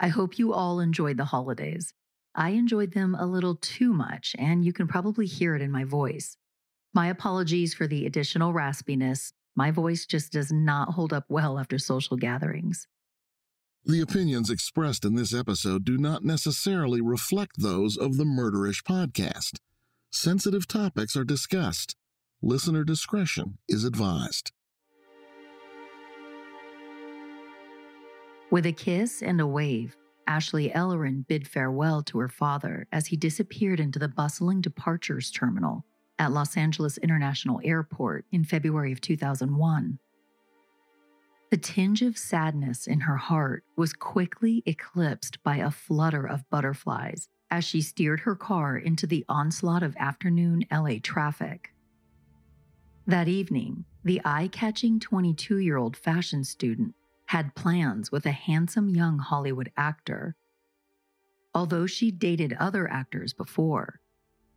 I hope you all enjoyed the holidays. I enjoyed them a little too much, and you can probably hear it in my voice. My apologies for the additional raspiness. My voice just does not hold up well after social gatherings. The opinions expressed in this episode do not necessarily reflect those of the Murderish podcast. Sensitive topics are discussed. Listener discretion is advised. With a kiss and a wave, Ashley Ellerin bid farewell to her father as he disappeared into the bustling departures terminal at Los Angeles International Airport in February of 2001. The tinge of sadness in her heart was quickly eclipsed by a flutter of butterflies as she steered her car into the onslaught of afternoon LA traffic. That evening, the eye catching 22 year old fashion student had plans with a handsome young Hollywood actor. Although she dated other actors before,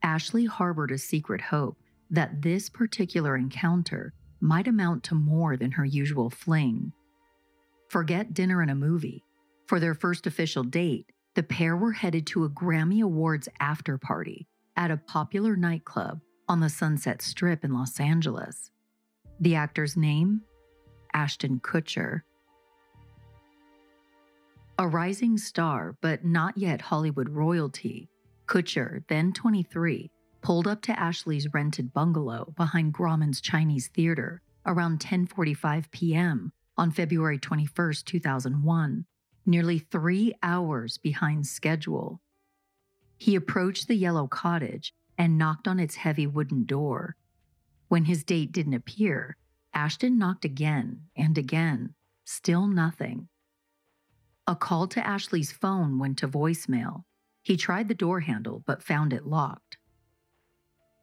Ashley harbored a secret hope that this particular encounter might amount to more than her usual fling. Forget dinner and a movie. For their first official date, the pair were headed to a Grammy Awards after party at a popular nightclub on the Sunset Strip in Los Angeles. The actor's name? Ashton Kutcher. A rising star, but not yet Hollywood royalty, Kutcher, then 23, pulled up to Ashley's rented bungalow behind Grauman's Chinese Theater around 10:45 p.m. on February 21, 2001, nearly 3 hours behind schedule. He approached the yellow cottage and knocked on its heavy wooden door. When his date didn't appear, Ashton knocked again and again, still nothing. A call to Ashley's phone went to voicemail. He tried the door handle but found it locked.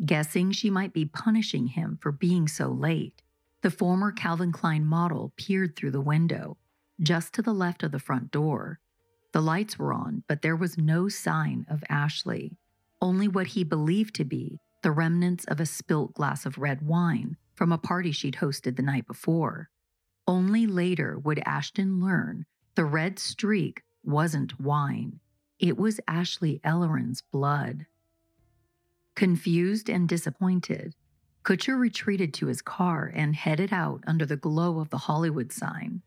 Guessing she might be punishing him for being so late, the former Calvin Klein model peered through the window, just to the left of the front door. The lights were on, but there was no sign of Ashley, only what he believed to be the remnants of a spilt glass of red wine from a party she'd hosted the night before. Only later would Ashton learn the red streak wasn't wine, it was Ashley Ellerin's blood. Confused and disappointed, Kutcher retreated to his car and headed out under the glow of the Hollywood sign.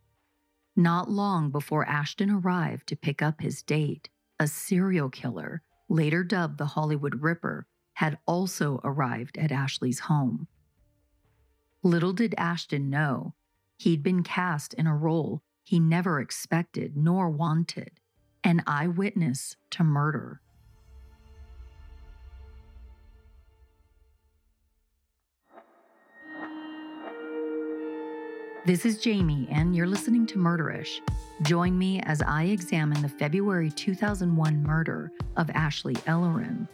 Not long before Ashton arrived to pick up his date, a serial killer, later dubbed the Hollywood Ripper, had also arrived at Ashley's home. Little did Ashton know he'd been cast in a role he never expected nor wanted an eyewitness to murder. This is Jami, and you're listening to Murderish. Join me as I examine the February 2001 murder of Ashley Ellerin.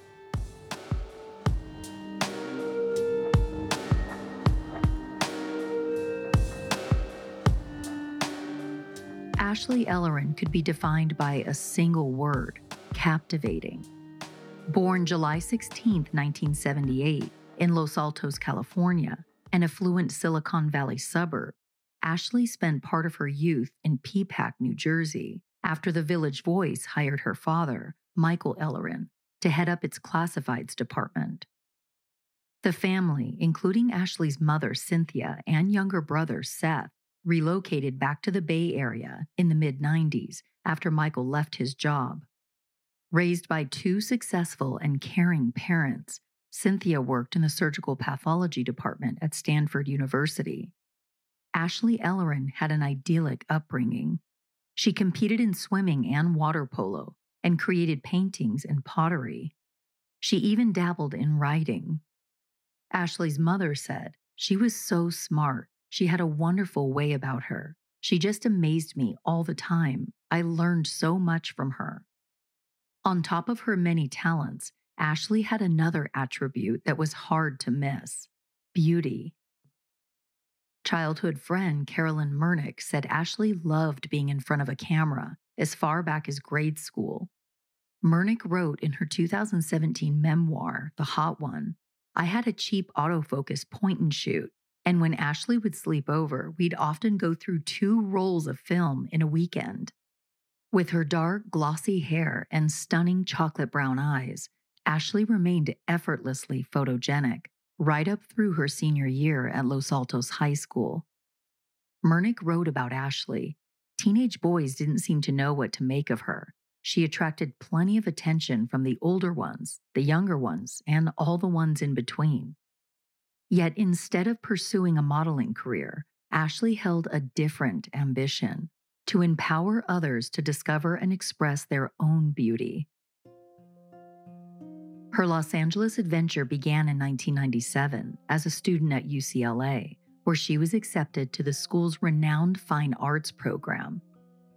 Ashley Ellerin could be defined by a single word captivating. Born July 16, 1978, in Los Altos, California, an affluent Silicon Valley suburb, Ashley spent part of her youth in Peapack, New Jersey, after the Village Voice hired her father, Michael Ellerin, to head up its classifieds department. The family, including Ashley's mother, Cynthia, and younger brother, Seth, relocated back to the Bay Area in the mid 90s after Michael left his job. Raised by two successful and caring parents, Cynthia worked in the surgical pathology department at Stanford University. Ashley Ellerin had an idyllic upbringing. She competed in swimming and water polo and created paintings and pottery. She even dabbled in writing. Ashley's mother said she was so smart she had a wonderful way about her. She just amazed me all the time. I learned so much from her. On top of her many talents, Ashley had another attribute that was hard to miss beauty. Childhood friend Carolyn Murnick said Ashley loved being in front of a camera as far back as grade school. Murnick wrote in her 2017 memoir, The Hot One, I had a cheap autofocus point and shoot and when Ashley would sleep over, we'd often go through two rolls of film in a weekend. With her dark, glossy hair and stunning chocolate brown eyes, Ashley remained effortlessly photogenic right up through her senior year at Los Altos High School. Murnick wrote about Ashley. Teenage boys didn't seem to know what to make of her. She attracted plenty of attention from the older ones, the younger ones, and all the ones in between. Yet instead of pursuing a modeling career, Ashley held a different ambition to empower others to discover and express their own beauty. Her Los Angeles adventure began in 1997 as a student at UCLA, where she was accepted to the school's renowned fine arts program.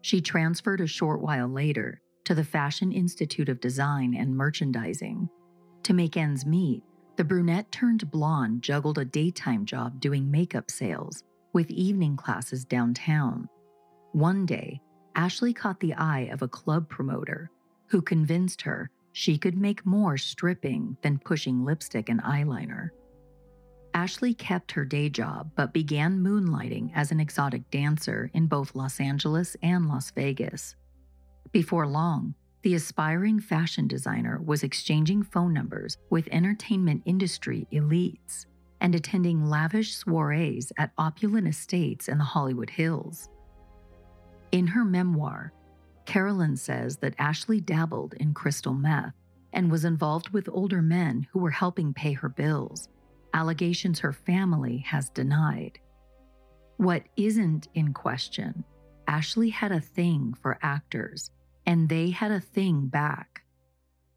She transferred a short while later to the Fashion Institute of Design and Merchandising. To make ends meet, the brunette turned blonde juggled a daytime job doing makeup sales with evening classes downtown. One day, Ashley caught the eye of a club promoter who convinced her she could make more stripping than pushing lipstick and eyeliner. Ashley kept her day job but began moonlighting as an exotic dancer in both Los Angeles and Las Vegas. Before long, the aspiring fashion designer was exchanging phone numbers with entertainment industry elites and attending lavish soirees at opulent estates in the Hollywood Hills. In her memoir, Carolyn says that Ashley dabbled in crystal meth and was involved with older men who were helping pay her bills, allegations her family has denied. What isn't in question, Ashley had a thing for actors and they had a thing back.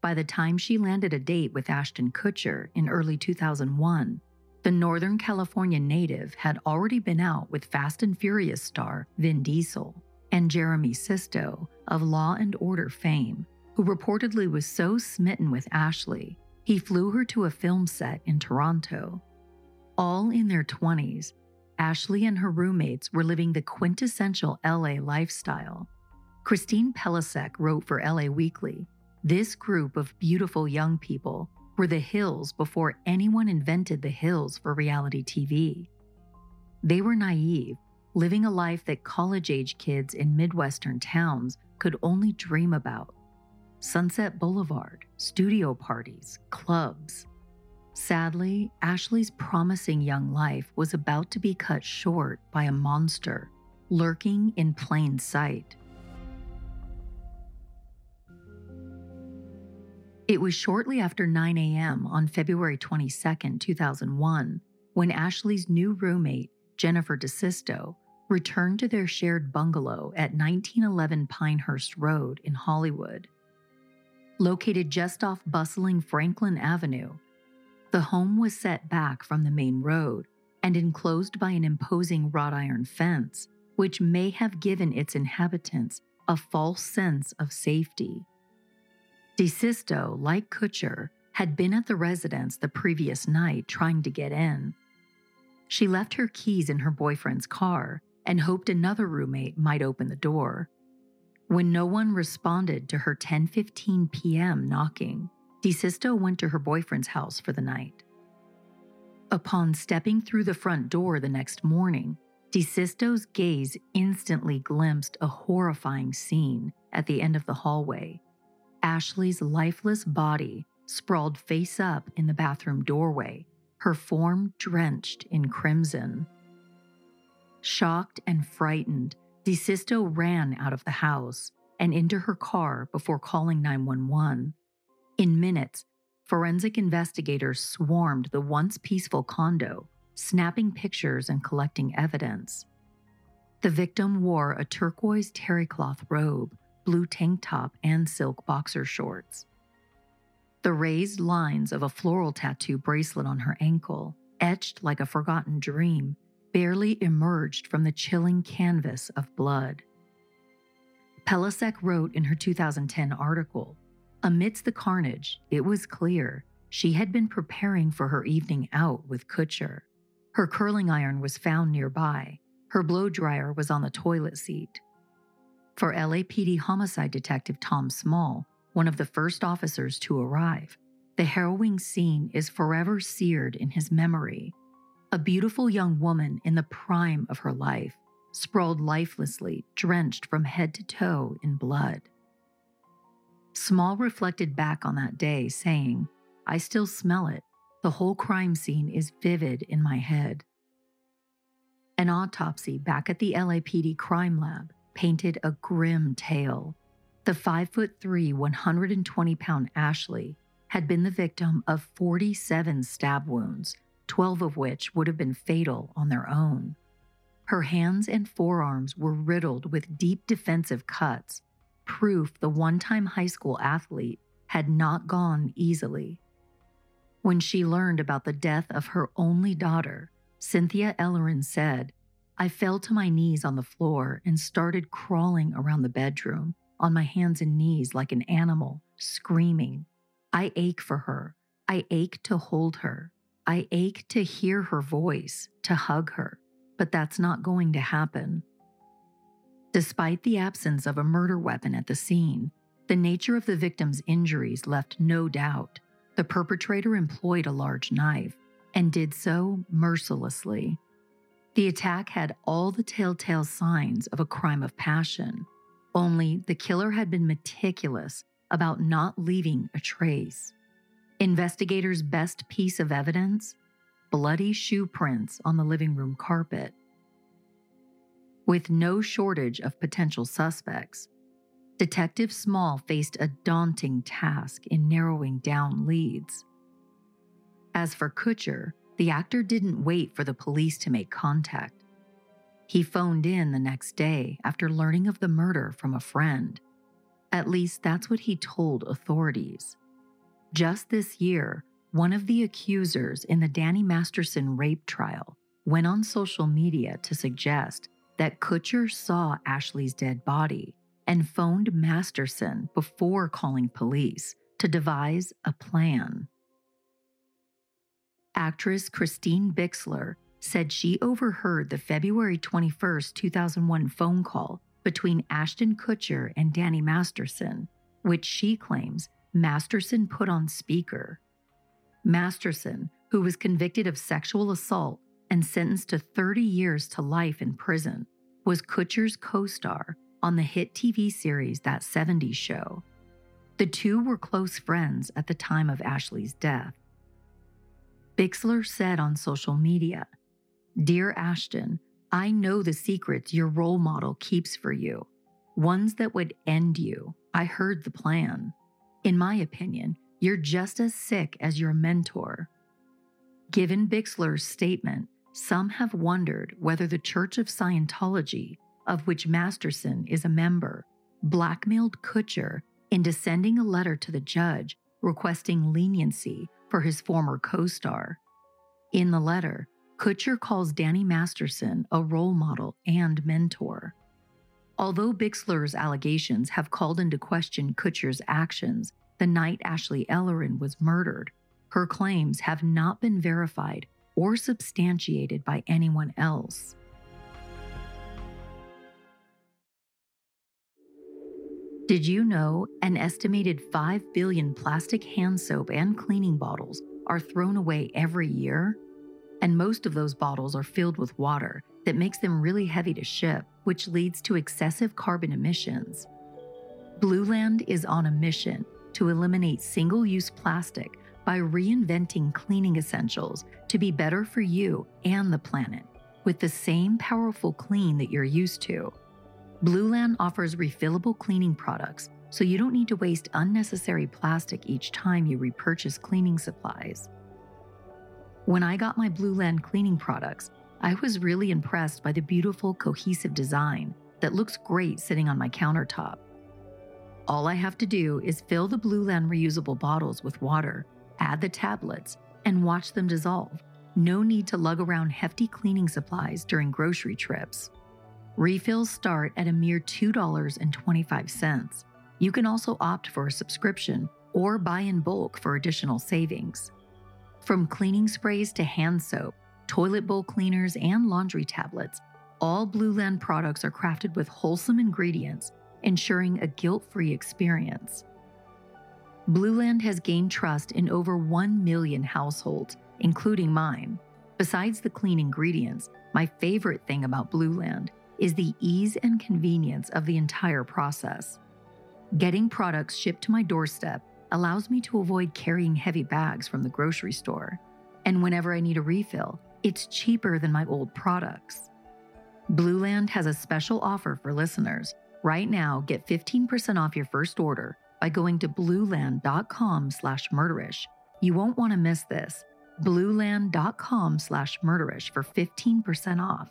By the time she landed a date with Ashton Kutcher in early 2001, the Northern California native had already been out with Fast and Furious star Vin Diesel and Jeremy Sisto of Law and Order fame, who reportedly was so smitten with Ashley, he flew her to a film set in Toronto. All in their 20s, Ashley and her roommates were living the quintessential LA lifestyle Christine Pelisek wrote for LA Weekly This group of beautiful young people were the hills before anyone invented the hills for reality TV. They were naive, living a life that college age kids in Midwestern towns could only dream about. Sunset Boulevard, studio parties, clubs. Sadly, Ashley's promising young life was about to be cut short by a monster lurking in plain sight. It was shortly after 9 a.m. on February 22, 2001, when Ashley's new roommate, Jennifer DeSisto, returned to their shared bungalow at 1911 Pinehurst Road in Hollywood. Located just off bustling Franklin Avenue, the home was set back from the main road and enclosed by an imposing wrought iron fence, which may have given its inhabitants a false sense of safety. DeSisto, like Kutcher, had been at the residence the previous night trying to get in. She left her keys in her boyfriend's car and hoped another roommate might open the door. When no one responded to her 10:15 p.m. knocking, DeSisto went to her boyfriend's house for the night. Upon stepping through the front door the next morning, DeSisto's gaze instantly glimpsed a horrifying scene at the end of the hallway. Ashley's lifeless body sprawled face up in the bathroom doorway, her form drenched in crimson. Shocked and frightened, DeSisto ran out of the house and into her car before calling 911. In minutes, forensic investigators swarmed the once peaceful condo, snapping pictures and collecting evidence. The victim wore a turquoise terry cloth robe blue tank top, and silk boxer shorts. The raised lines of a floral tattoo bracelet on her ankle, etched like a forgotten dream, barely emerged from the chilling canvas of blood. Pelisek wrote in her 2010 article Amidst the carnage, it was clear she had been preparing for her evening out with Kutcher. Her curling iron was found nearby. Her blow dryer was on the toilet seat. For LAPD homicide detective Tom Small, one of the first officers to arrive, the harrowing scene is forever seared in his memory. A beautiful young woman in the prime of her life, sprawled lifelessly, drenched from head to toe in blood. Small reflected back on that day, saying, I still smell it. The whole crime scene is vivid in my head. An autopsy back at the LAPD crime lab painted a grim tale. The 5 foot 3, 120 pound Ashley had been the victim of 47 stab wounds, 12 of which would have been fatal on their own. Her hands and forearms were riddled with deep defensive cuts, proof the one time high school athlete had not gone easily. When she learned about the death of her only daughter, Cynthia Ellerin said, I fell to my knees on the floor and started crawling around the bedroom on my hands and knees like an animal, screaming. I ache for her. I ache to hold her. I ache to hear her voice, to hug her, but that's not going to happen. Despite the absence of a murder weapon at the scene, the nature of the victim's injuries left no doubt. The perpetrator employed a large knife and did so mercilessly. The attack had all the telltale signs of a crime of passion, only the killer had been meticulous about not leaving a trace. Investigators' best piece of evidence bloody shoe prints on the living room carpet. With no shortage of potential suspects, Detective Small faced a daunting task in narrowing down leads. As for Kutcher, the actor didn't wait for the police to make contact. He phoned in the next day after learning of the murder from a friend. At least that's what he told authorities. Just this year, one of the accusers in the Danny Masterson rape trial went on social media to suggest that Kutcher saw Ashley's dead body and phoned Masterson before calling police to devise a plan. Actress Christine Bixler said she overheard the February 21, 2001 phone call between Ashton Kutcher and Danny Masterson, which she claims Masterson put on speaker. Masterson, who was convicted of sexual assault and sentenced to 30 years to life in prison, was Kutcher's co star on the hit TV series That 70s Show. The two were close friends at the time of Ashley's death. Bixler said on social media Dear Ashton, I know the secrets your role model keeps for you, ones that would end you. I heard the plan. In my opinion, you're just as sick as your mentor. Given Bixler's statement, some have wondered whether the Church of Scientology, of which Masterson is a member, blackmailed Kutcher into sending a letter to the judge requesting leniency for his former co star. In the letter, Kutcher calls Danny Masterson a role model and mentor. Although Bixler's allegations have called into question Kutcher's actions the night Ashley Ellerin was murdered, her claims have not been verified or substantiated by anyone else. Did you know an estimated 5 billion plastic hand soap and cleaning bottles are thrown away every year? And most of those bottles are filled with water that makes them really heavy to ship, which leads to excessive carbon emissions. Blueland is on a mission to eliminate single use plastic by reinventing cleaning essentials to be better for you and the planet with the same powerful clean that you're used to. Blueland offers refillable cleaning products, so you don't need to waste unnecessary plastic each time you repurchase cleaning supplies. When I got my Blueland cleaning products, I was really impressed by the beautiful, cohesive design that looks great sitting on my countertop. All I have to do is fill the Blueland reusable bottles with water, add the tablets, and watch them dissolve. No need to lug around hefty cleaning supplies during grocery trips. Refills start at a mere $2.25. You can also opt for a subscription or buy in bulk for additional savings. From cleaning sprays to hand soap, toilet bowl cleaners, and laundry tablets, all Blueland products are crafted with wholesome ingredients, ensuring a guilt free experience. Blueland has gained trust in over 1 million households, including mine. Besides the clean ingredients, my favorite thing about Blueland is the ease and convenience of the entire process. Getting products shipped to my doorstep allows me to avoid carrying heavy bags from the grocery store. And whenever I need a refill, it's cheaper than my old products. Blueland has a special offer for listeners. Right now, get 15% off your first order by going to blueland.com slash murderish. You won't want to miss this. blueland.com slash murderish for 15% off.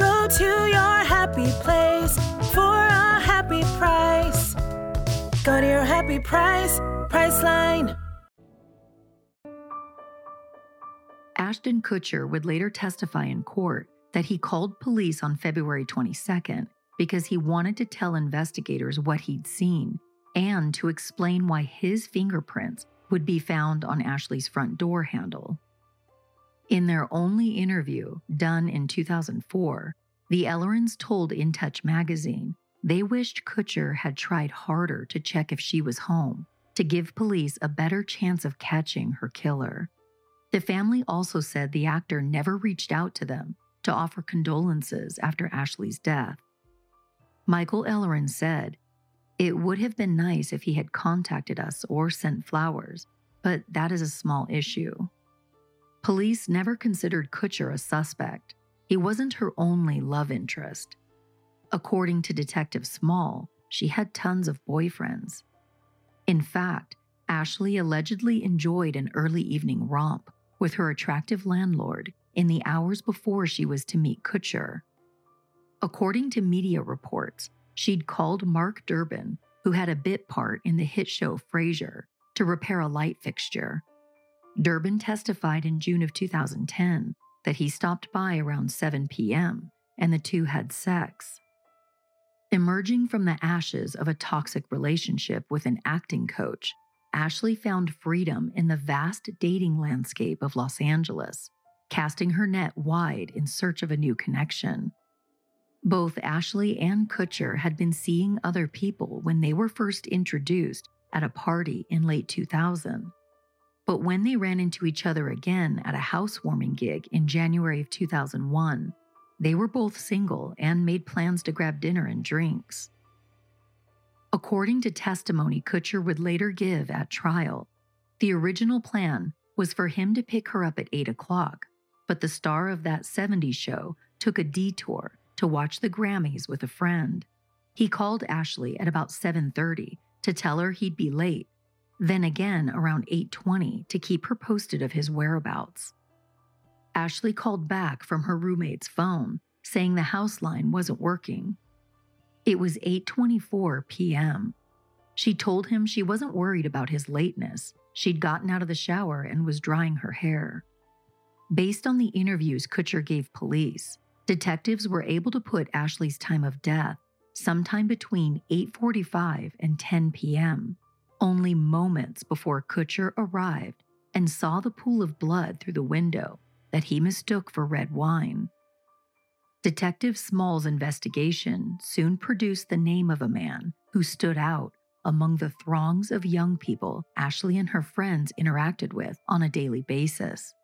Go to your happy place for a happy price. Go to your happy price, Priceline. Ashton Kutcher would later testify in court that he called police on February 22nd because he wanted to tell investigators what he'd seen and to explain why his fingerprints would be found on Ashley's front door handle. In their only interview, done in 2004, the Ellerins told In Touch magazine they wished Kutcher had tried harder to check if she was home to give police a better chance of catching her killer. The family also said the actor never reached out to them to offer condolences after Ashley's death. Michael Ellerin said, It would have been nice if he had contacted us or sent flowers, but that is a small issue. Police never considered Kutcher a suspect. He wasn't her only love interest. According to Detective Small, she had tons of boyfriends. In fact, Ashley allegedly enjoyed an early evening romp with her attractive landlord in the hours before she was to meet Kutcher. According to media reports, she'd called Mark Durbin, who had a bit part in the hit show Frasier, to repair a light fixture. Durbin testified in June of 2010 that he stopped by around 7 p.m. and the two had sex. Emerging from the ashes of a toxic relationship with an acting coach, Ashley found freedom in the vast dating landscape of Los Angeles, casting her net wide in search of a new connection. Both Ashley and Kutcher had been seeing other people when they were first introduced at a party in late 2000. But when they ran into each other again at a housewarming gig in January of 2001, they were both single and made plans to grab dinner and drinks. According to testimony Kutcher would later give at trial, the original plan was for him to pick her up at 8 o'clock, but the star of that 70s show took a detour to watch the Grammys with a friend. He called Ashley at about 7:30 to tell her he'd be late, then again around 8:20 to keep her posted of his whereabouts. Ashley called back from her roommate's phone saying the house line wasn't working it was 8:24 p.m. She told him she wasn't worried about his lateness. She'd gotten out of the shower and was drying her hair. Based on the interviews Kutcher gave police, detectives were able to put Ashley's time of death sometime between 8:45 and 10 p.m., only moments before Kutcher arrived and saw the pool of blood through the window that he mistook for red wine. Detective Small's investigation soon produced the name of a man who stood out among the throngs of young people Ashley and her friends interacted with on a daily basis.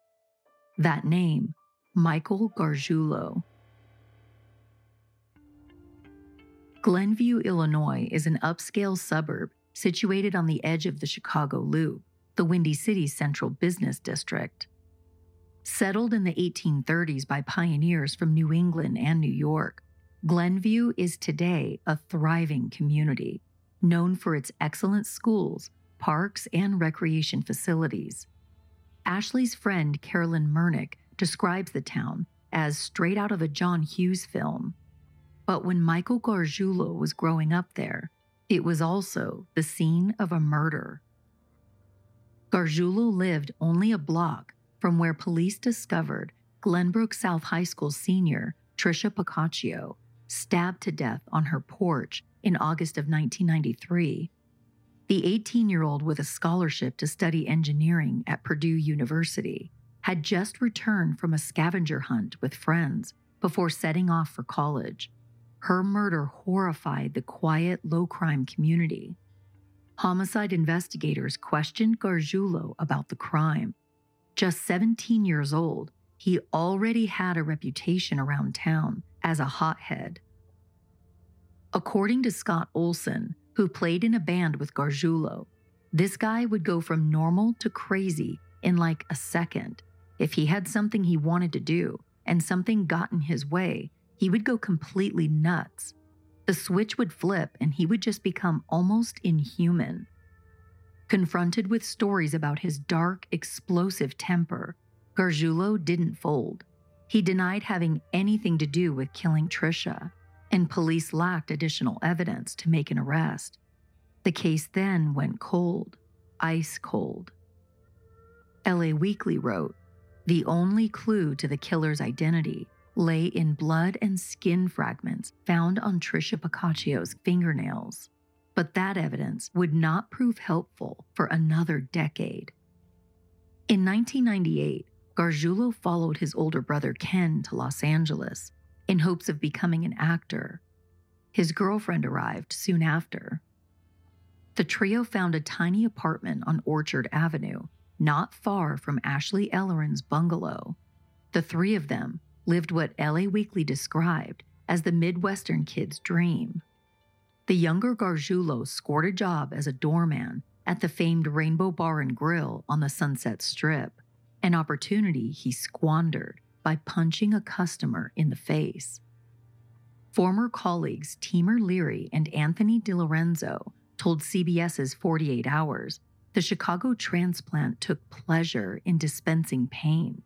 That name, Michael Gargiulo. Glenview, Illinois is an upscale suburb situated on the edge of the Chicago Loop, the Windy City's central business district. Settled in the 1830s by pioneers from New England and New York, Glenview is today a thriving community, known for its excellent schools, parks, and recreation facilities. Ashley's friend Carolyn Murnick describes the town as straight out of a John Hughes film. But when Michael Gargiulo was growing up there, it was also the scene of a murder. Gargiulo lived only a block from where police discovered Glenbrook South High School senior Tricia Pacaccio stabbed to death on her porch in August of 1993. The 18 year old with a scholarship to study engineering at Purdue University had just returned from a scavenger hunt with friends before setting off for college. Her murder horrified the quiet, low crime community. Homicide investigators questioned Gargiulo about the crime just 17 years old, he already had a reputation around town as a hothead. According to Scott Olson, who played in a band with Gargiulo, this guy would go from normal to crazy in like a second. If he had something he wanted to do and something got in his way, he would go completely nuts. The switch would flip and he would just become almost inhuman. Confronted with stories about his dark, explosive temper, Gargiulo didn't fold. He denied having anything to do with killing Tricia, and police lacked additional evidence to make an arrest. The case then went cold, ice cold. LA Weekly wrote The only clue to the killer's identity lay in blood and skin fragments found on Tricia Pacaccio's fingernails but that evidence would not prove helpful for another decade. In 1998, Gargiulo followed his older brother Ken to Los Angeles in hopes of becoming an actor. His girlfriend arrived soon after. The trio found a tiny apartment on Orchard Avenue, not far from Ashley Ellerin's bungalow. The three of them lived what LA Weekly described as the Midwestern kid's dream. The younger Gargiulo scored a job as a doorman at the famed Rainbow Bar and Grill on the Sunset Strip, an opportunity he squandered by punching a customer in the face. Former colleagues Teamer Leary and Anthony DiLorenzo told CBS's 48 Hours the Chicago transplant took pleasure in dispensing pain.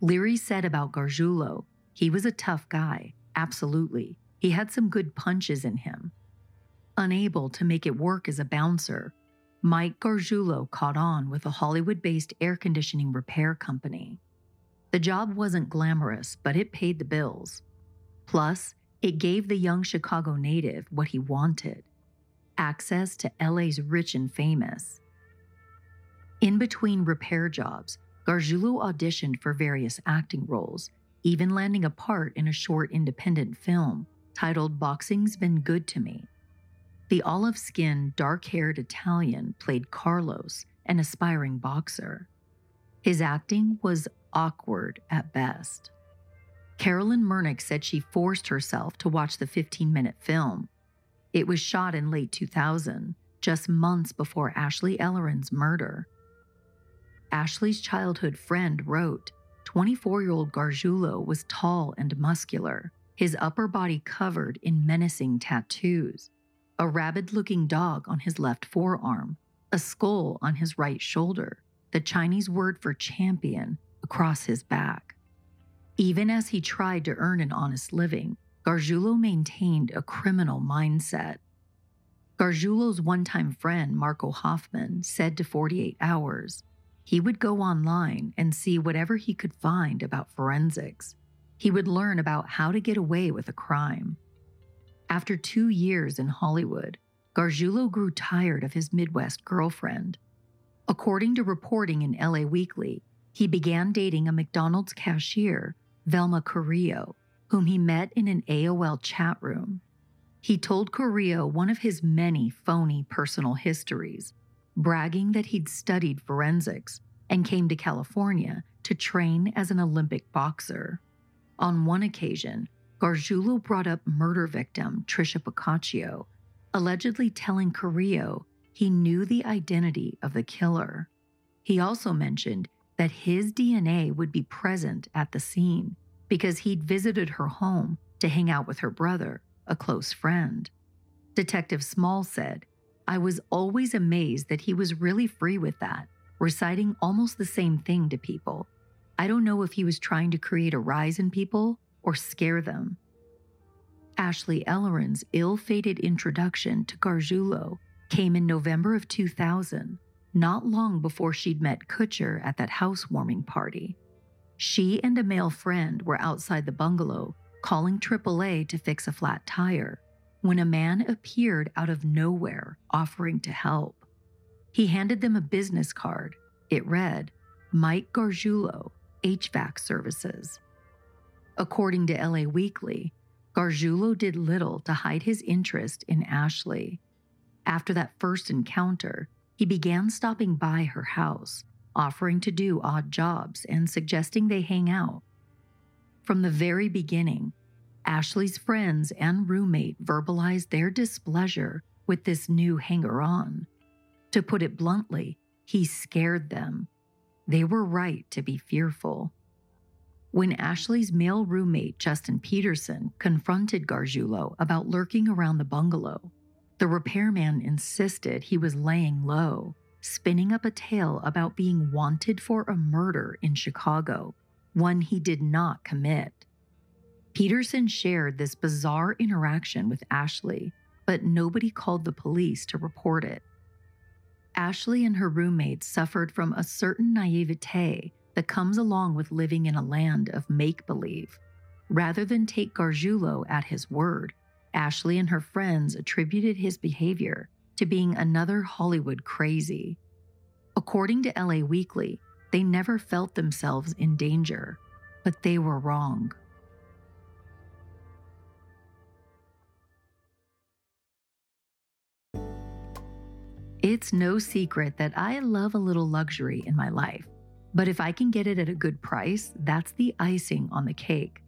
Leary said about Gargiulo, he was a tough guy, absolutely. He had some good punches in him, Unable to make it work as a bouncer, Mike Gargiulo caught on with a Hollywood based air conditioning repair company. The job wasn't glamorous, but it paid the bills. Plus, it gave the young Chicago native what he wanted access to LA's rich and famous. In between repair jobs, Gargiulo auditioned for various acting roles, even landing a part in a short independent film titled Boxing's Been Good to Me. The olive skinned, dark haired Italian played Carlos, an aspiring boxer. His acting was awkward at best. Carolyn Murnick said she forced herself to watch the 15 minute film. It was shot in late 2000, just months before Ashley Ellerin's murder. Ashley's childhood friend wrote 24 year old Gargiulo was tall and muscular, his upper body covered in menacing tattoos, a rabid looking dog on his left forearm, a skull on his right shoulder, the Chinese word for champion across his back. Even as he tried to earn an honest living, Gargiulo maintained a criminal mindset. Gargiulo's one time friend, Marco Hoffman, said to 48 Hours, he would go online and see whatever he could find about forensics. He would learn about how to get away with a crime. After two years in Hollywood, Gargiulo grew tired of his Midwest girlfriend. According to reporting in LA Weekly, he began dating a McDonald's cashier Velma Carrillo, whom he met in an AOL chat room. He told Carrillo one of his many phony personal histories, bragging that he'd studied forensics and came to California to train as an Olympic boxer. On one occasion, Gargiulo brought up murder victim Tricia Pacaccio, allegedly telling Carrillo he knew the identity of the killer. He also mentioned that his DNA would be present at the scene because he'd visited her home to hang out with her brother, a close friend. Detective Small said, I was always amazed that he was really free with that, reciting almost the same thing to people. I don't know if he was trying to create a rise in people or scare them. Ashley Ellerin's ill fated introduction to Gargiulo came in November of 2000 not long before she'd met Kutcher at that housewarming party. She and a male friend were outside the bungalow calling AAA to fix a flat tire when a man appeared out of nowhere offering to help. He handed them a business card. It read, Mike Gargiulo, HVAC Services. According to LA Weekly, Gargiulo did little to hide his interest in Ashley. After that first encounter, he began stopping by her house, offering to do odd jobs and suggesting they hang out. From the very beginning, Ashley's friends and roommate verbalized their displeasure with this new hanger on. To put it bluntly, he scared them. They were right to be fearful. When Ashley's male roommate, Justin Peterson, confronted Gargiulo about lurking around the bungalow, the repairman insisted he was laying low, spinning up a tale about being wanted for a murder in Chicago, one he did not commit. Peterson shared this bizarre interaction with Ashley, but nobody called the police to report it. Ashley and her roommates suffered from a certain naivete that comes along with living in a land of make believe. Rather than take Gargiulo at his word, Ashley and her friends attributed his behavior to being another Hollywood crazy. According to LA Weekly, they never felt themselves in danger, but they were wrong. It's no secret that I love a little luxury in my life, but if I can get it at a good price, that's the icing on the cake.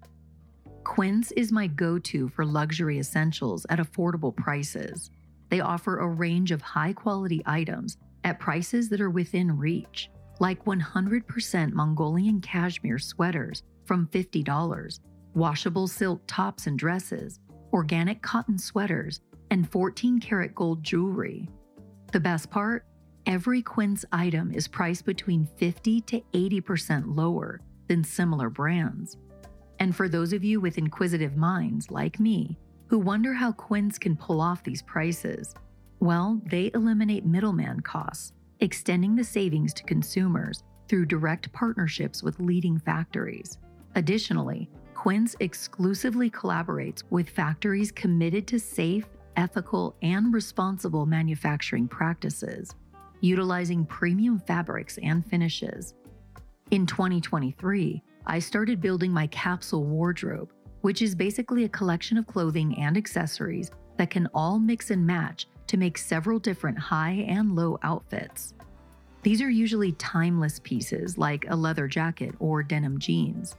Quince is my go to for luxury essentials at affordable prices. They offer a range of high quality items at prices that are within reach, like 100% Mongolian cashmere sweaters from $50, washable silk tops and dresses, organic cotton sweaters, and 14 karat gold jewelry. The best part? Every Quince item is priced between 50 to 80% lower than similar brands. And for those of you with inquisitive minds like me, who wonder how Quince can pull off these prices, well, they eliminate middleman costs, extending the savings to consumers through direct partnerships with leading factories. Additionally, Quince exclusively collaborates with factories committed to safe, ethical, and responsible manufacturing practices, utilizing premium fabrics and finishes. In 2023, I started building my capsule wardrobe, which is basically a collection of clothing and accessories that can all mix and match to make several different high and low outfits. These are usually timeless pieces like a leather jacket or denim jeans.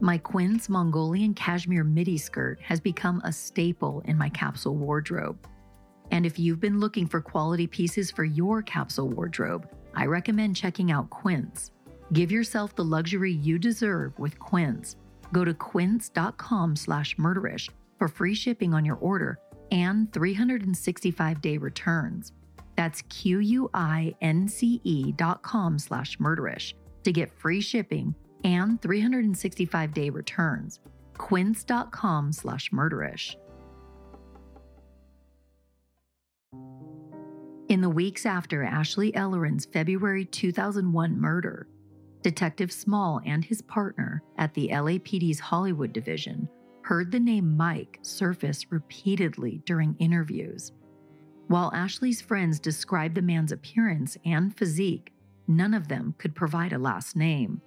My Quince Mongolian cashmere midi skirt has become a staple in my capsule wardrobe. And if you've been looking for quality pieces for your capsule wardrobe, I recommend checking out Quince. Give yourself the luxury you deserve with Quince. Go to quince.com slash murderish for free shipping on your order and 365-day returns. That's Q-U-I-N-C-E dot com slash murderish to get free shipping and 365 day returns. Quince.com slash murderish. In the weeks after Ashley Ellerin's February 2001 murder, Detective Small and his partner at the LAPD's Hollywood division heard the name Mike surface repeatedly during interviews. While Ashley's friends described the man's appearance and physique, none of them could provide a last name.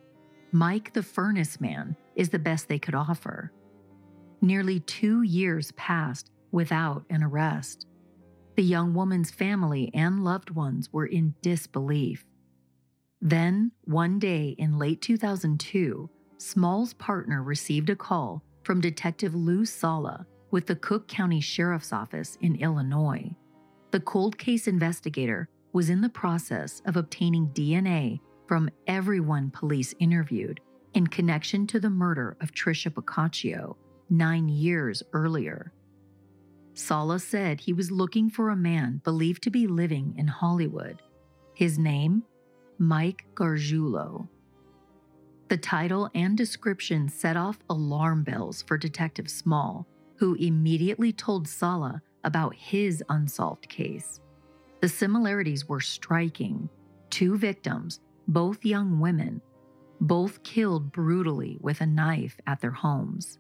Mike the Furnace Man is the best they could offer. Nearly two years passed without an arrest. The young woman's family and loved ones were in disbelief. Then, one day in late 2002, Small's partner received a call from Detective Lou Sala with the Cook County Sheriff's Office in Illinois. The cold case investigator was in the process of obtaining DNA from everyone police interviewed in connection to the murder of Tricia Pacaccio nine years earlier. Sala said he was looking for a man believed to be living in Hollywood. His name? Mike Gargiulo. The title and description set off alarm bells for Detective Small, who immediately told Sala about his unsolved case. The similarities were striking. Two victims, both young women, both killed brutally with a knife at their homes.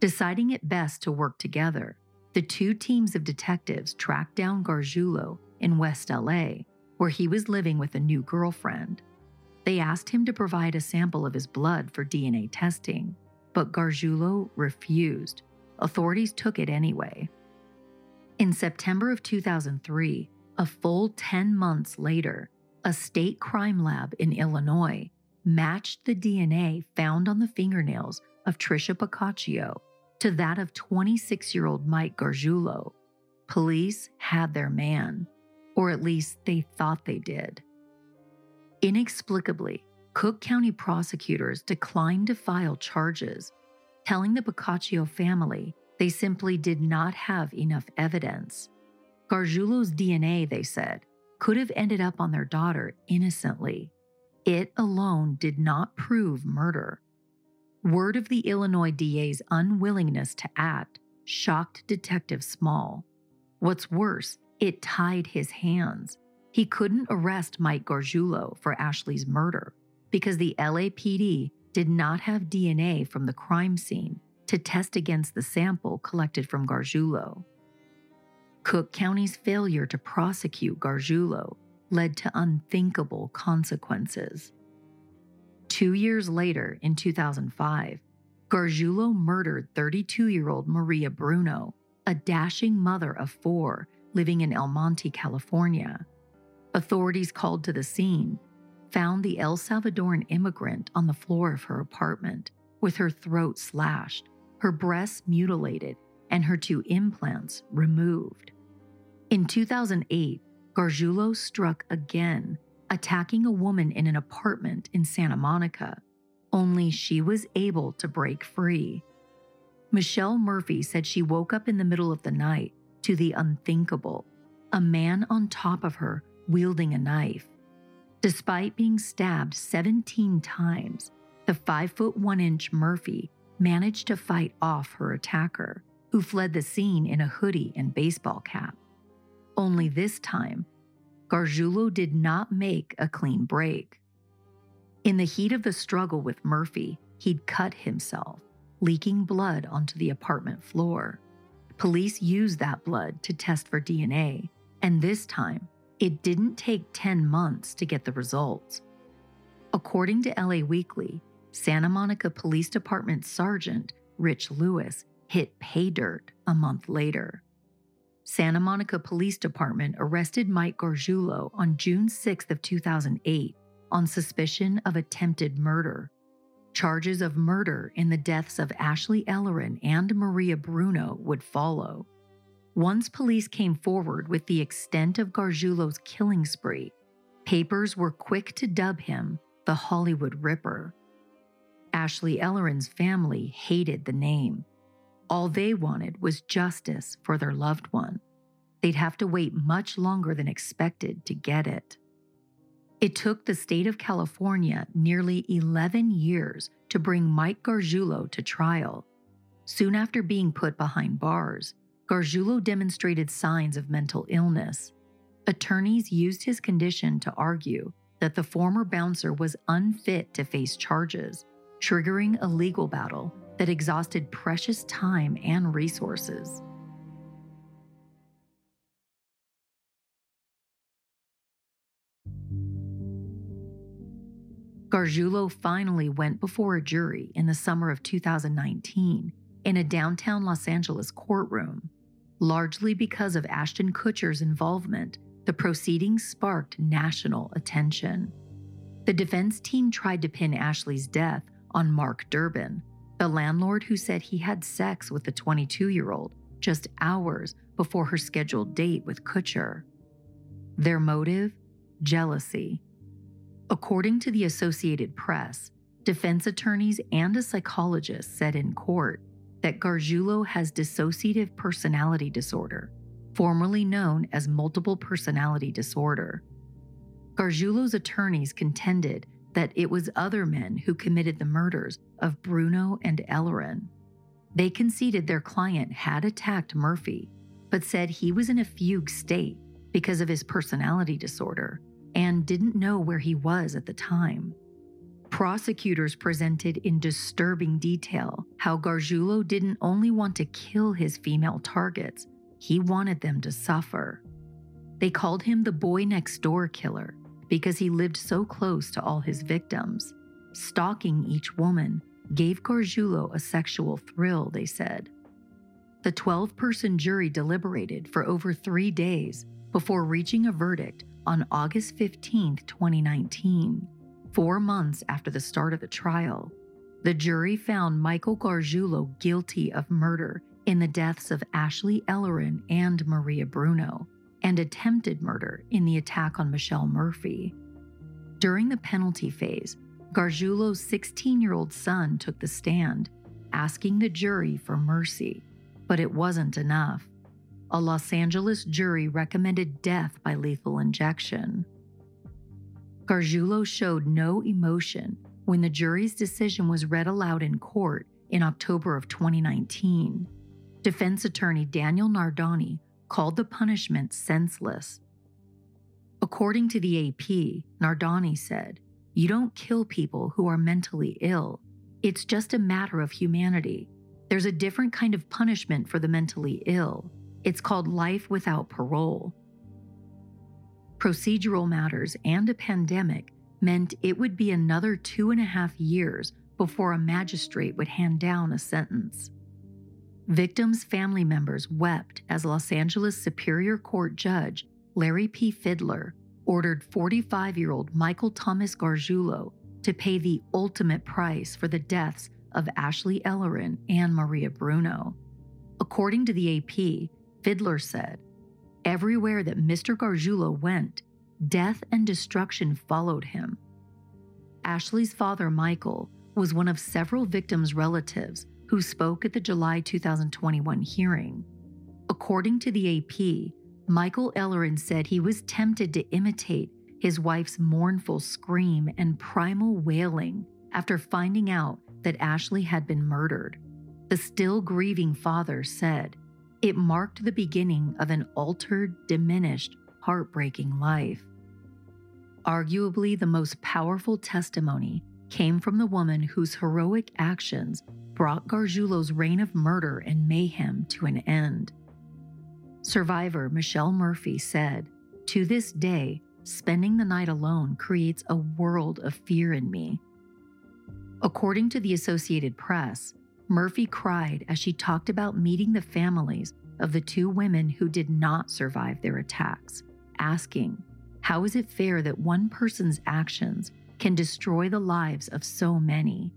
Deciding it best to work together, the two teams of detectives tracked down Gargiulo in West LA, where he was living with a new girlfriend. They asked him to provide a sample of his blood for DNA testing, but Gargiulo refused. Authorities took it anyway. In September of 2003, a full 10 months later, a state crime lab in Illinois matched the DNA found on the fingernails of Tricia Pacaccio to that of 26 year old Mike Gargiulo. Police had their man, or at least they thought they did. Inexplicably, Cook County prosecutors declined to file charges, telling the Pacaccio family they simply did not have enough evidence. Gargiulo's DNA, they said, could have ended up on their daughter innocently. It alone did not prove murder. Word of the Illinois DA's unwillingness to act shocked Detective Small. What's worse, it tied his hands. He couldn't arrest Mike Gargiulo for Ashley's murder because the LAPD did not have DNA from the crime scene to test against the sample collected from Gargiulo. Cook County's failure to prosecute Gargiulo led to unthinkable consequences. Two years later, in 2005, Gargiulo murdered 32 year old Maria Bruno, a dashing mother of four living in El Monte, California. Authorities called to the scene found the El Salvadoran immigrant on the floor of her apartment with her throat slashed, her breasts mutilated, and her two implants removed. In 2008, Gargiulo struck again, attacking a woman in an apartment in Santa Monica, only she was able to break free. Michelle Murphy said she woke up in the middle of the night to the unthinkable a man on top of her wielding a knife. Despite being stabbed 17 times, the 5 foot 1 inch Murphy managed to fight off her attacker, who fled the scene in a hoodie and baseball cap. Only this time, Gargiulo did not make a clean break. In the heat of the struggle with Murphy, he'd cut himself, leaking blood onto the apartment floor. Police used that blood to test for DNA, and this time, it didn't take 10 months to get the results. According to LA Weekly, Santa Monica Police Department Sergeant Rich Lewis hit pay dirt a month later. Santa Monica Police Department arrested Mike Gargiulo on June 6 of 2008 on suspicion of attempted murder. Charges of murder in the deaths of Ashley Ellerin and Maria Bruno would follow. Once police came forward with the extent of Gargiulo's killing spree, papers were quick to dub him the Hollywood Ripper. Ashley Ellerin's family hated the name. All they wanted was justice for their loved one. They'd have to wait much longer than expected to get it. It took the state of California nearly 11 years to bring Mike Gargiulo to trial. Soon after being put behind bars, Gargiulo demonstrated signs of mental illness. Attorneys used his condition to argue that the former bouncer was unfit to face charges, triggering a legal battle that exhausted precious time and resources. Gargiulo finally went before a jury in the summer of 2019 in a downtown Los Angeles courtroom. Largely because of Ashton Kutcher's involvement, the proceedings sparked national attention. The defense team tried to pin Ashley's death on Mark Durbin, the landlord who said he had sex with the 22 year old just hours before her scheduled date with Kutcher. Their motive? Jealousy. According to the Associated Press, defense attorneys and a psychologist said in court that Gargiulo has dissociative personality disorder, formerly known as multiple personality disorder. Gargiulo's attorneys contended that it was other men who committed the murders of Bruno and Ellerin. They conceded their client had attacked Murphy, but said he was in a fugue state because of his personality disorder and didn't know where he was at the time. Prosecutors presented in disturbing detail how Gargiulo didn't only want to kill his female targets, he wanted them to suffer. They called him the boy next door killer because he lived so close to all his victims. Stalking each woman gave Gargiulo a sexual thrill, they said. The 12 person jury deliberated for over three days before reaching a verdict on August 15, 2019, four months after the start of the trial, the jury found Michael Gargiulo guilty of murder in the deaths of Ashley Ellerin and Maria Bruno, and attempted murder in the attack on Michelle Murphy. During the penalty phase, Gargiulo's 16 year old son took the stand, asking the jury for mercy, but it wasn't enough a Los Angeles jury recommended death by lethal injection. Gargiulo showed no emotion when the jury's decision was read aloud in court in October of 2019. Defense attorney Daniel Nardoni called the punishment senseless. According to the AP, Nardoni said, You don't kill people who are mentally ill. It's just a matter of humanity. There's a different kind of punishment for the mentally ill. It's called Life Without Parole. Procedural matters and a pandemic meant it would be another two and a half years before a magistrate would hand down a sentence. Victims' family members wept as Los Angeles Superior Court Judge Larry P. Fidler ordered 45 year old Michael Thomas Gargiulo to pay the ultimate price for the deaths of Ashley Ellerin and Maria Bruno. According to the AP, Fidler said, Everywhere that Mr. Gargiulo went, death and destruction followed him. Ashley's father, Michael, was one of several victims' relatives who spoke at the July 2021 hearing. According to the AP, Michael Ellerin said he was tempted to imitate his wife's mournful scream and primal wailing after finding out that Ashley had been murdered. The still grieving father said, it marked the beginning of an altered, diminished, heartbreaking life. Arguably, the most powerful testimony came from the woman whose heroic actions brought Gargiulo's reign of murder and mayhem to an end. Survivor Michelle Murphy said, To this day, spending the night alone creates a world of fear in me. According to the Associated Press, Murphy cried as she talked about meeting the families of the two women who did not survive their attacks, asking, How is it fair that one person's actions can destroy the lives of so many?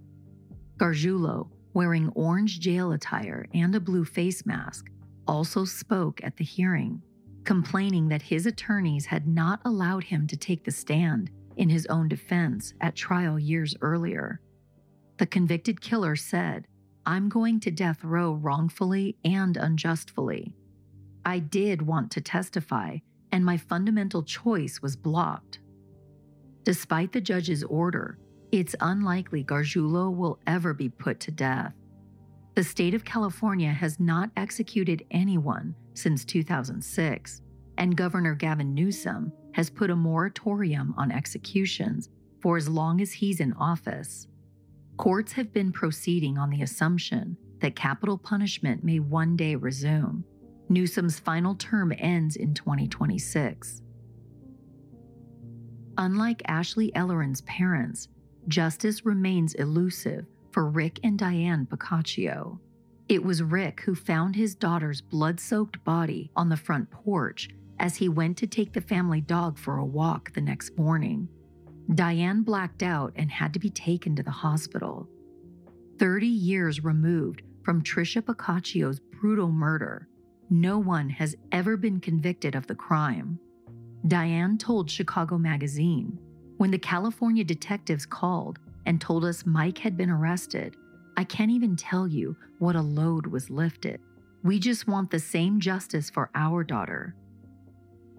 Gargiulo, wearing orange jail attire and a blue face mask, also spoke at the hearing, complaining that his attorneys had not allowed him to take the stand in his own defense at trial years earlier. The convicted killer said, I'm going to death row wrongfully and unjustly. I did want to testify, and my fundamental choice was blocked. Despite the judge's order, it's unlikely Gargiulo will ever be put to death. The state of California has not executed anyone since 2006, and Governor Gavin Newsom has put a moratorium on executions for as long as he's in office. Courts have been proceeding on the assumption that capital punishment may one day resume. Newsom's final term ends in 2026. Unlike Ashley Ellerin's parents, justice remains elusive for Rick and Diane Pacaccio. It was Rick who found his daughter's blood soaked body on the front porch as he went to take the family dog for a walk the next morning. Diane blacked out and had to be taken to the hospital. 30 years removed from Tricia Pacaccio's brutal murder, no one has ever been convicted of the crime. Diane told Chicago Magazine when the California detectives called, and told us Mike had been arrested, I can't even tell you what a load was lifted. We just want the same justice for our daughter.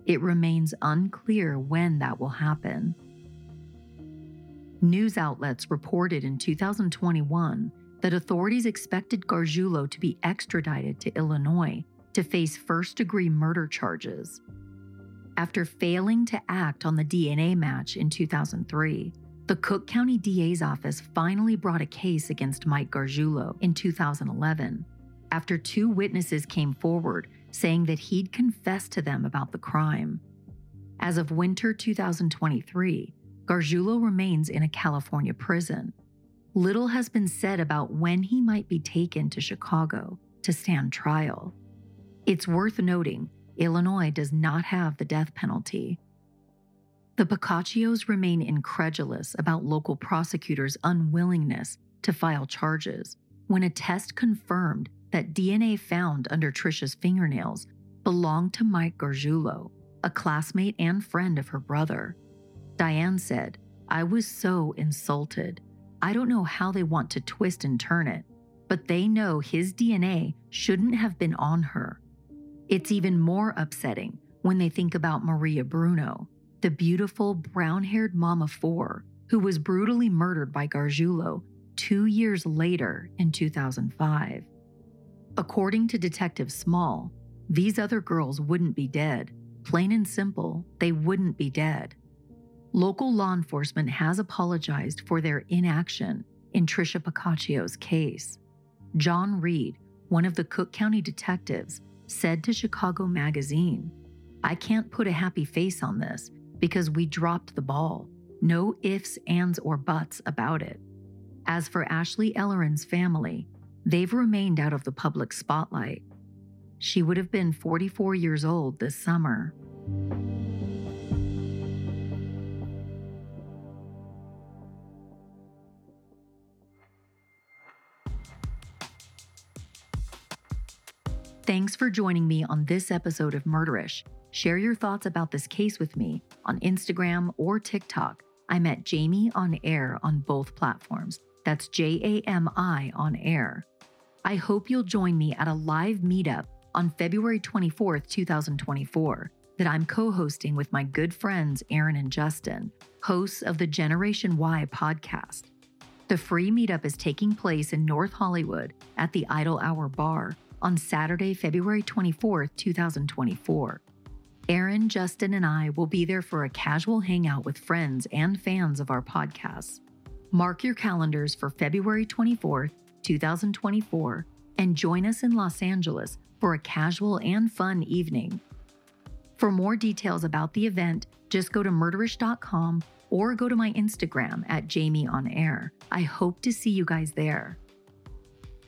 It remains unclear when that will happen. News outlets reported in 2021 that authorities expected Gargiulo to be extradited to Illinois to face first degree murder charges. After failing to act on the DNA match in 2003, the Cook County DA's office finally brought a case against Mike Gargiulo in 2011 after two witnesses came forward saying that he'd confessed to them about the crime. As of winter 2023, Gargiulo remains in a California prison. Little has been said about when he might be taken to Chicago to stand trial. It's worth noting Illinois does not have the death penalty, the Pacaccios remain incredulous about local prosecutors' unwillingness to file charges when a test confirmed that DNA found under Tricia's fingernails belonged to Mike Gargiulo, a classmate and friend of her brother. Diane said, I was so insulted. I don't know how they want to twist and turn it, but they know his DNA shouldn't have been on her. It's even more upsetting when they think about Maria Bruno, the beautiful brown haired mom of four who was brutally murdered by Gargiulo two years later in 2005. According to Detective Small, these other girls wouldn't be dead. Plain and simple, they wouldn't be dead. Local law enforcement has apologized for their inaction in Tricia Pacaccio's case. John Reed, one of the Cook County detectives, said to Chicago Magazine, I can't put a happy face on this because we dropped the ball. No ifs, ands, or buts about it. As for Ashley Ellerin's family, they've remained out of the public spotlight. She would have been 44 years old this summer. Thanks for joining me on this episode of Murderish. Share your thoughts about this case with me on Instagram or TikTok. I'm at Jami on Air on both platforms. That's J A M I on air. I hope you'll join me at a live meetup on February 24th, 2024, that I'm co hosting with my good friends Aaron and Justin, hosts of the Generation Why podcast. The free meetup is taking place in North Hollywood at the Idle Hour Bar on Saturday, February 24th, 2024. Aaron, Justin, and I will be there for a casual hangout with friends and fans of our podcast. Mark your calendars for February 24th, 2024, and join us in Los Angeles for a casual and fun evening. For more details about the event, just go to murderish.com or go to my Instagram at Jami on Air. I hope to see you guys there.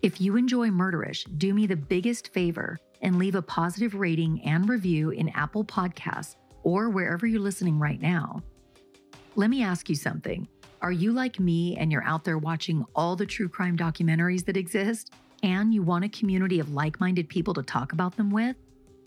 If you enjoy Murderish, do me the biggest favor and leave a positive rating and review in Apple Podcasts or wherever you're listening right now. Let me ask you something. Are you like me and you're out there watching all the true crime documentaries that exist and you want a community of like minded people to talk about them with?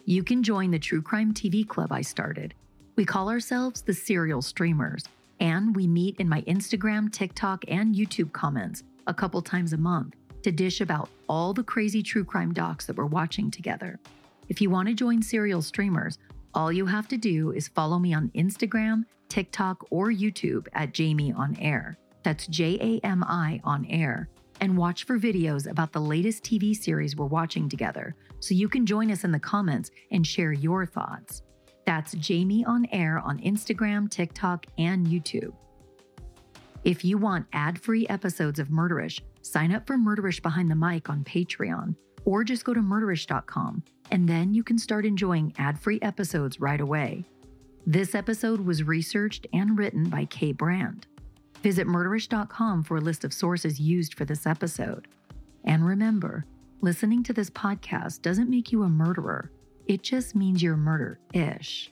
You can join the True Crime TV Club I started. We call ourselves the Serial Streamers, and we meet in my Instagram, TikTok, and YouTube comments a couple times a month to dish about all the crazy true crime docs that we're watching together. If you want to join Serial Streamers, all you have to do is follow me on Instagram, TikTok, or YouTube at Jami on Air. That's J A M I on Air. And watch for videos about the latest TV series we're watching together so you can join us in the comments and share your thoughts. That's Jami on Air on Instagram, TikTok, and YouTube. If you want ad free episodes of Murderish, sign up for Murderish Behind the Mic on Patreon or just go to murderish.com and then you can start enjoying ad free episodes right away. This episode was researched and written by Kay Brand. Visit murderish.com for a list of sources used for this episode. And remember, listening to this podcast doesn't make you a murderer, it just means you're murder ish.